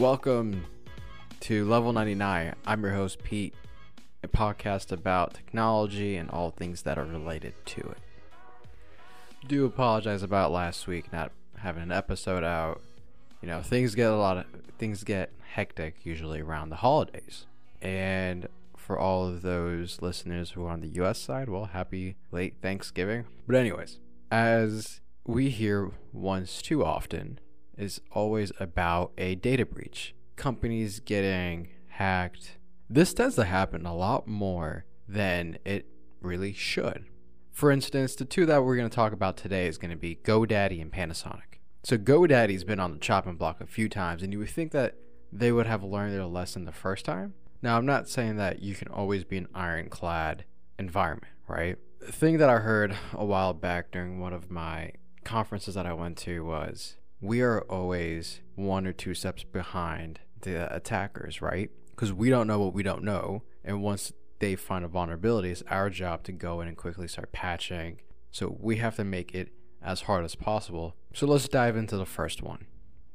Welcome to Level 99. I'm your host, Pete, a podcast about technology and all things that are related to it. Do apologize about last week not having an episode out. You know, things get a lot of things get hectic usually around the holidays. And for all of those listeners who are on the US side, well, happy late Thanksgiving. But anyways, as we hear once too often, is always about a data breach. Companies getting hacked. This tends to happen a lot more than it really should. For instance, the two that we're going to talk about today is going to be GoDaddy and Panasonic. So GoDaddy's been on the chopping block a few times, and you would think that they would have learned their lesson the first time. Now, I'm not saying that you can always be an ironclad environment, right? The thing that I heard a while back during one of my conferences that I went to was we are always one or two steps behind the attackers, right? Because we don't know what we don't know. And once they find a vulnerability, it's our job to go in and quickly start patching. So we have to make it as hard as possible. So let's dive into the first one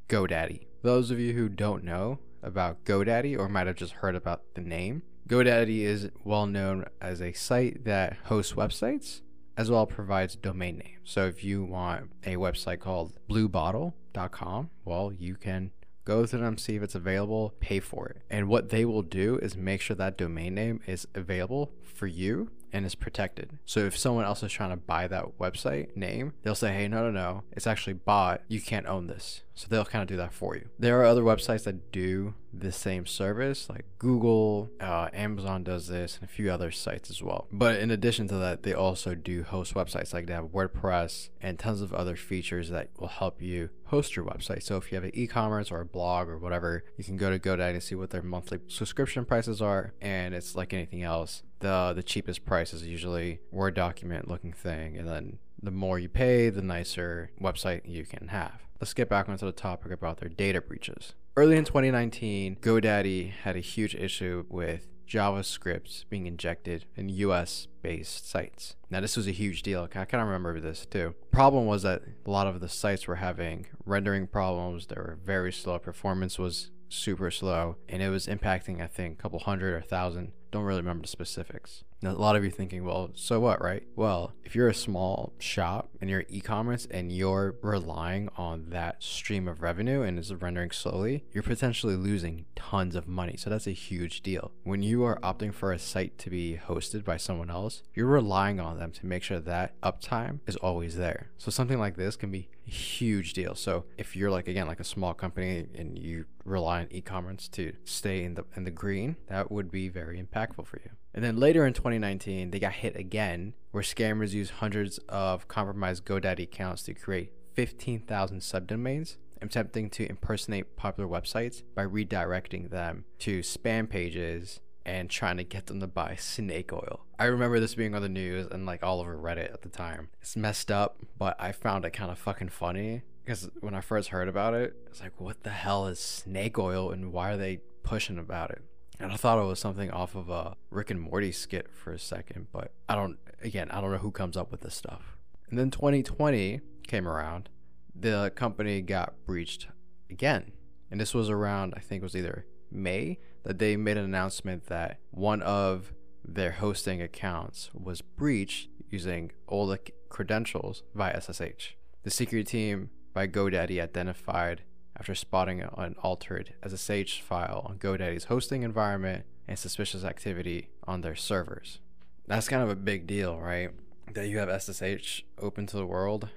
GoDaddy. Those of you who don't know about GoDaddy or might have just heard about the name, GoDaddy is well known as a site that hosts websites as well provides domain name. So if you want a website called bluebottle.com, well, you can go to them, see if it's available, pay for it. And what they will do is make sure that domain name is available for you and is protected. So if someone else is trying to buy that website name, they'll say, hey, no, no, no, it's actually bought. You can't own this. So they'll kind of do that for you. There are other websites that do the same service, like Google, uh, Amazon does this, and a few other sites as well. But in addition to that, they also do host websites, like they have WordPress and tons of other features that will help you host your website. So if you have an e-commerce or a blog or whatever, you can go to GoDaddy and see what their monthly subscription prices are, and it's like anything else. The the cheapest price is usually Word document looking thing, and then the more you pay, the nicer website you can have. Let's get back onto the topic about their data breaches. Early in 2019, GoDaddy had a huge issue with JavaScript being injected in US based sites. Now, this was a huge deal. I kind of remember this too. Problem was that a lot of the sites were having rendering problems, they were very slow, performance was super slow, and it was impacting, I think, a couple hundred or thousand. Don't really remember the specifics. Now, a lot of you thinking, well, so what, right? Well, if you're a small shop and you're e-commerce and you're relying on that stream of revenue and is rendering slowly, you're potentially losing tons of money. So that's a huge deal. When you are opting for a site to be hosted by someone else, you're relying on them to make sure that uptime is always there. So something like this can be huge deal. So if you're like again like a small company and you rely on e-commerce to stay in the in the green, that would be very impactful for you. And then later in 2019, they got hit again, where scammers used hundreds of compromised GoDaddy accounts to create 15,000 subdomains, attempting to impersonate popular websites by redirecting them to spam pages and trying to get them to buy snake oil. I remember this being on the news and like all over Reddit at the time. It's messed up, but I found it kind of fucking funny because when I first heard about it, it's like, what the hell is snake oil and why are they pushing about it? And I thought it was something off of a Rick and Morty skit for a second, but I don't, again, I don't know who comes up with this stuff. And then 2020 came around. The company got breached again. And this was around, I think it was either May, that they made an announcement that one of their hosting accounts was breached using old credentials via SSH. The security team by GoDaddy identified after spotting an altered SSH file on GoDaddy's hosting environment and suspicious activity on their servers. That's kind of a big deal, right? That you have SSH open to the world.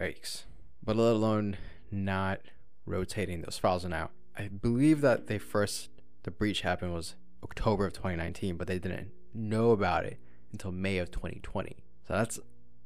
Yikes. But let alone not rotating those files now. I believe that they first the breach happened was October of 2019, but they didn't know about it until May of 2020. So that's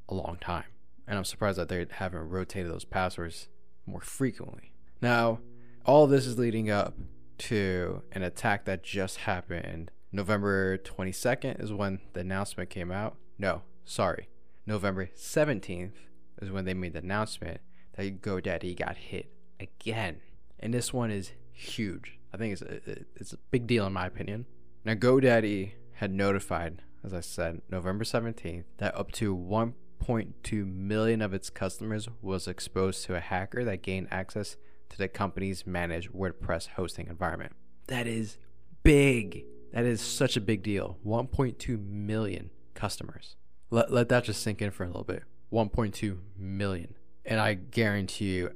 a long time. And I'm surprised that they haven't rotated those passwords more frequently. Now, all this is leading up to an attack that just happened. November 22nd is when the announcement came out. No, sorry. November 17th is when they made the announcement that GoDaddy got hit again. And this one is huge. I think it's a, it's a big deal in my opinion. Now, GoDaddy had notified, as I said, November 17th, that up to 1.2 million of its customers was exposed to a hacker that gained access to the company's managed WordPress hosting environment. That is big. That is such a big deal. 1.2 million customers. Let, let that just sink in for a little bit. 1.2 million. And I guarantee you,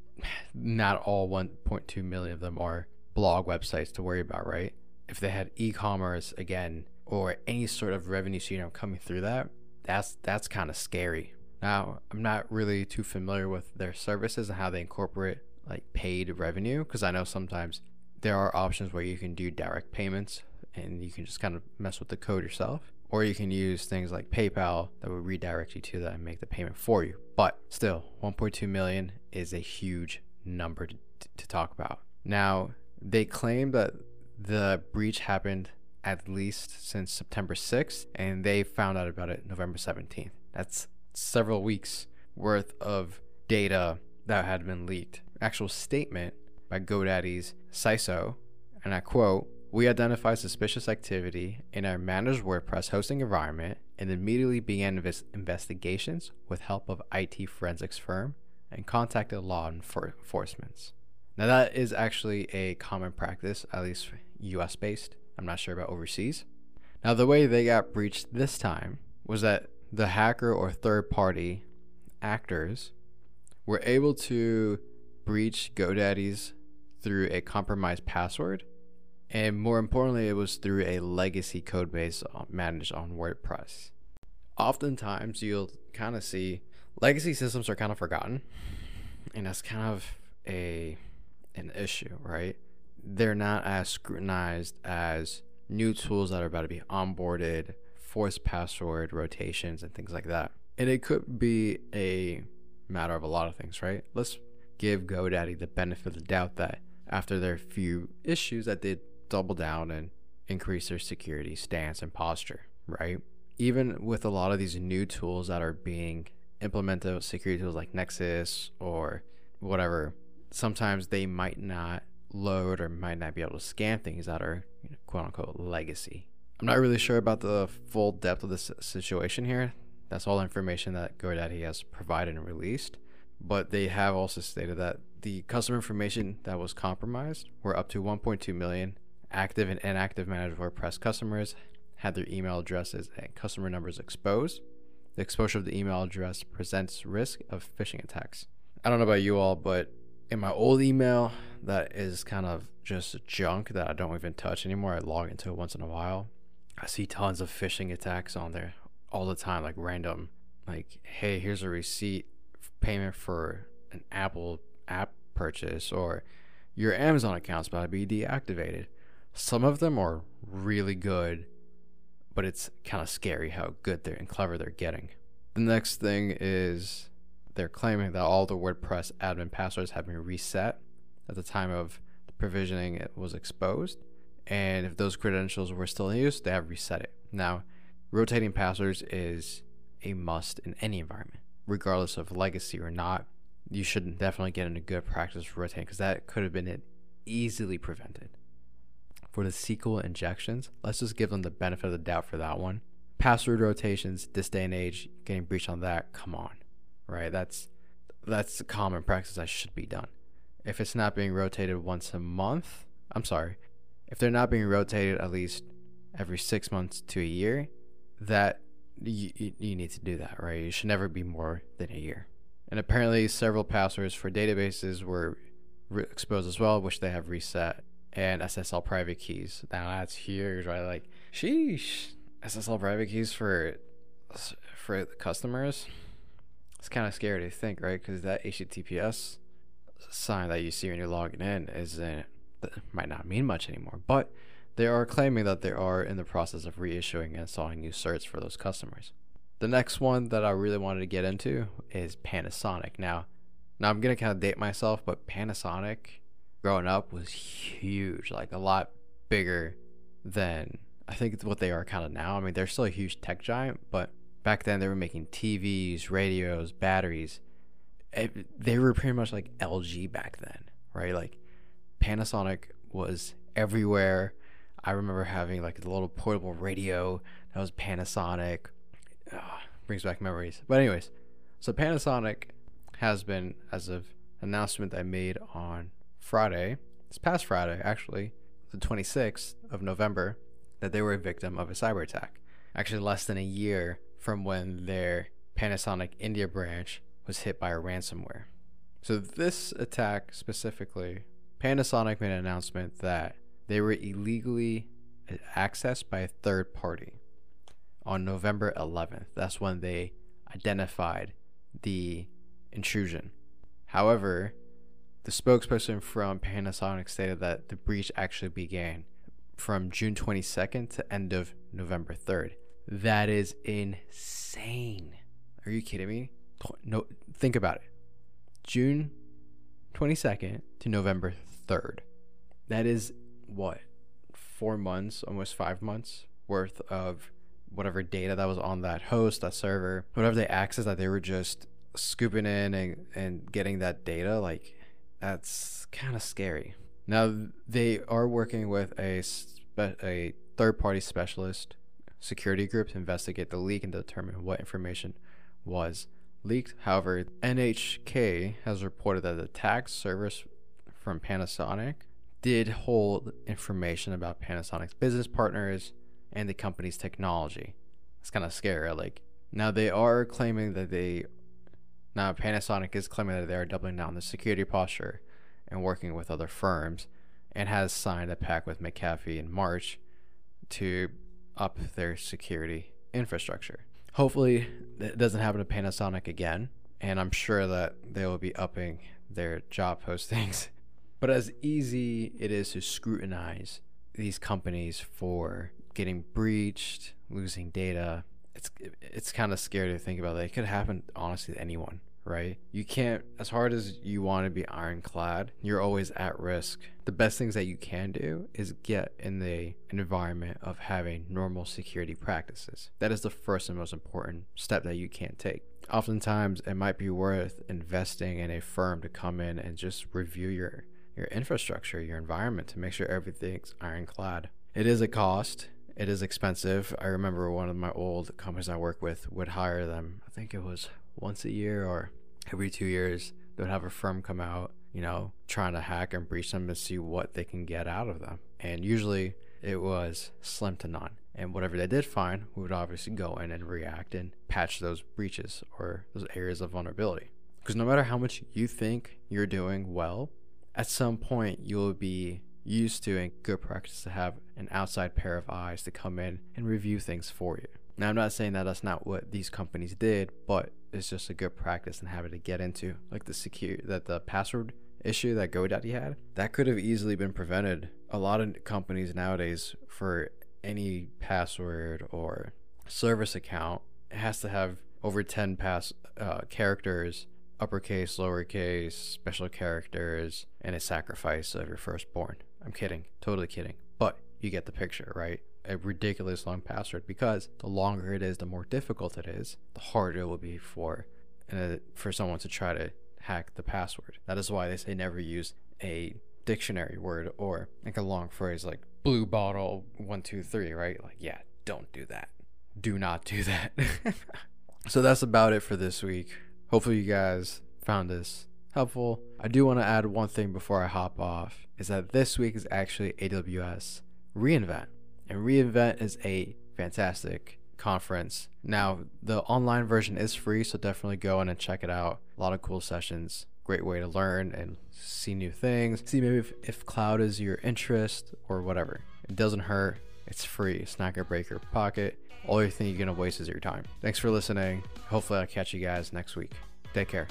not all 1.2 million of them are blog websites to worry about, right? If they had e-commerce again or any sort of revenue stream coming through that, that's that's kind of scary. Now, I'm not really too familiar with their services and how they incorporate like paid revenue because I know sometimes there are options where you can do direct payments and you can just kind of mess with the code yourself or you can use things like PayPal that will redirect you to that and make the payment for you. But still, 1.2 million is a huge number to, to talk about. Now, they claim that the breach happened at least since September 6th, and they found out about it November 17th. That's several weeks worth of data that had been leaked. Actual statement by GoDaddy's CISO, and I quote, we identified suspicious activity in our managed WordPress hosting environment and immediately began inves- investigations with help of IT forensics firm and contacted law enforcement. Now that is actually a common practice, at least US based. I'm not sure about overseas. Now the way they got breached this time was that the hacker or third party actors were able to breach GoDaddy's through a compromised password and more importantly, it was through a legacy code base managed on WordPress. Oftentimes, you'll kind of see legacy systems are kind of forgotten, and that's kind of a an issue, right? They're not as scrutinized as new tools that are about to be onboarded, forced password rotations, and things like that. And it could be a matter of a lot of things, right? Let's give GoDaddy the benefit of the doubt that after their few issues that they double down and increase their security stance and posture, right? Even with a lot of these new tools that are being implemented, security tools like Nexus or whatever, sometimes they might not load or might not be able to scan things that are you know, quote unquote legacy. I'm not really sure about the full depth of the situation here. That's all information that GoDaddy has provided and released. But they have also stated that the customer information that was compromised were up to 1.2 million active and inactive managed WordPress customers had their email addresses and customer numbers exposed. The exposure of the email address presents risk of phishing attacks. I don't know about you all, but in my old email, that is kind of just junk that I don't even touch anymore. I log into it once in a while. I see tons of phishing attacks on there all the time, like random, like, hey, here's a receipt payment for an Apple app purchase, or your Amazon account's about to be deactivated. Some of them are really good, but it's kind of scary how good they're and clever they're getting. The next thing is they're claiming that all the WordPress admin passwords have been reset at the time of the provisioning it was exposed. And if those credentials were still in use, they have reset it. Now, rotating passwords is a must in any environment, regardless of legacy or not. You should definitely get into good practice for rotating because that could have been easily prevented for the SQL injections, let's just give them the benefit of the doubt for that one. Password rotations, this day and age, getting breached on that, come on, right? That's that's common practice that should be done. If it's not being rotated once a month, I'm sorry, if they're not being rotated at least every six months to a year, that you, you need to do that, right? You should never be more than a year. And apparently, several passwords for databases were re- exposed as well, which they have reset and SSL private keys. Now that's huge, right? Like, sheesh, SSL private keys for for customers. It's kind of scary to think, right? Because that HTTPS sign that you see when you're logging in isn't might not mean much anymore. But they are claiming that they are in the process of reissuing and installing new certs for those customers. The next one that I really wanted to get into is Panasonic. Now, now I'm gonna kind of date myself, but Panasonic growing up was huge, like a lot bigger than I think it's what they are kind of now. I mean, they're still a huge tech giant, but back then they were making TVs, radios, batteries. It, they were pretty much like LG back then, right? Like Panasonic was everywhere. I remember having like a little portable radio that was Panasonic. Ah, brings back memories. But anyways, so Panasonic has been as of announcement I made on Friday, this past Friday, actually, the 26th of November, that they were a victim of a cyber attack. Actually, less than a year from when their Panasonic India branch was hit by a ransomware. So, this attack specifically, Panasonic made an announcement that they were illegally accessed by a third party on November 11th. That's when they identified the intrusion. However, the spokesperson from Panasonic stated that the breach actually began from June 22nd to end of November 3rd. That is insane. Are you kidding me? No, think about it. June 22nd to November 3rd. That is what? 4 months, almost 5 months worth of whatever data that was on that host, that server, whatever they accessed that they were just scooping in and, and getting that data, like that's kind of scary. Now they are working with a spe- a third party specialist security group to investigate the leak and determine what information was leaked. However, NHK has reported that the attack service from Panasonic did hold information about Panasonic's business partners and the company's technology. It's kind of scary. Like now they are claiming that they now Panasonic is claiming that they are doubling down the security posture and working with other firms and has signed a pact with McAfee in March to up their security infrastructure. Hopefully it doesn't happen to Panasonic again and I'm sure that they will be upping their job postings. But as easy it is to scrutinize these companies for getting breached, losing data. It's it's kind of scary to think about that. It could happen honestly to anyone, right? You can't as hard as you want to be ironclad, you're always at risk. The best things that you can do is get in the environment of having normal security practices. That is the first and most important step that you can't take. Oftentimes, it might be worth investing in a firm to come in and just review your your infrastructure, your environment to make sure everything's ironclad. It is a cost it is expensive. I remember one of my old companies I work with would hire them. I think it was once a year or every two years. They would have a firm come out, you know, trying to hack and breach them to see what they can get out of them. And usually it was slim to none. And whatever they did find, we would obviously go in and react and patch those breaches or those areas of vulnerability. Because no matter how much you think you're doing well, at some point you'll be used to and good practice to have an outside pair of eyes to come in and review things for you. Now, I'm not saying that that's not what these companies did, but it's just a good practice and habit to get into. Like the secure that the password issue that GoDaddy had, that could have easily been prevented. A lot of companies nowadays, for any password or service account, has to have over 10 pass uh, characters uppercase, lowercase, special characters, and a sacrifice of your firstborn. I'm kidding, totally kidding. But you get the picture, right? A ridiculous long password because the longer it is, the more difficult it is, the harder it will be for uh, for someone to try to hack the password. That is why they say never use a dictionary word or like a long phrase like blue bottle one two three, right? Like yeah, don't do that. Do not do that. so that's about it for this week. Hopefully you guys found this helpful. I do want to add one thing before I hop off is that this week is actually AWS reInvent. And reInvent is a fantastic conference. Now, the online version is free, so definitely go in and check it out. A lot of cool sessions. Great way to learn and see new things. See maybe if, if cloud is your interest or whatever. It doesn't hurt. It's free. It's not gonna break your pocket. All you think you're gonna waste is your time. Thanks for listening. Hopefully I'll catch you guys next week. Take care.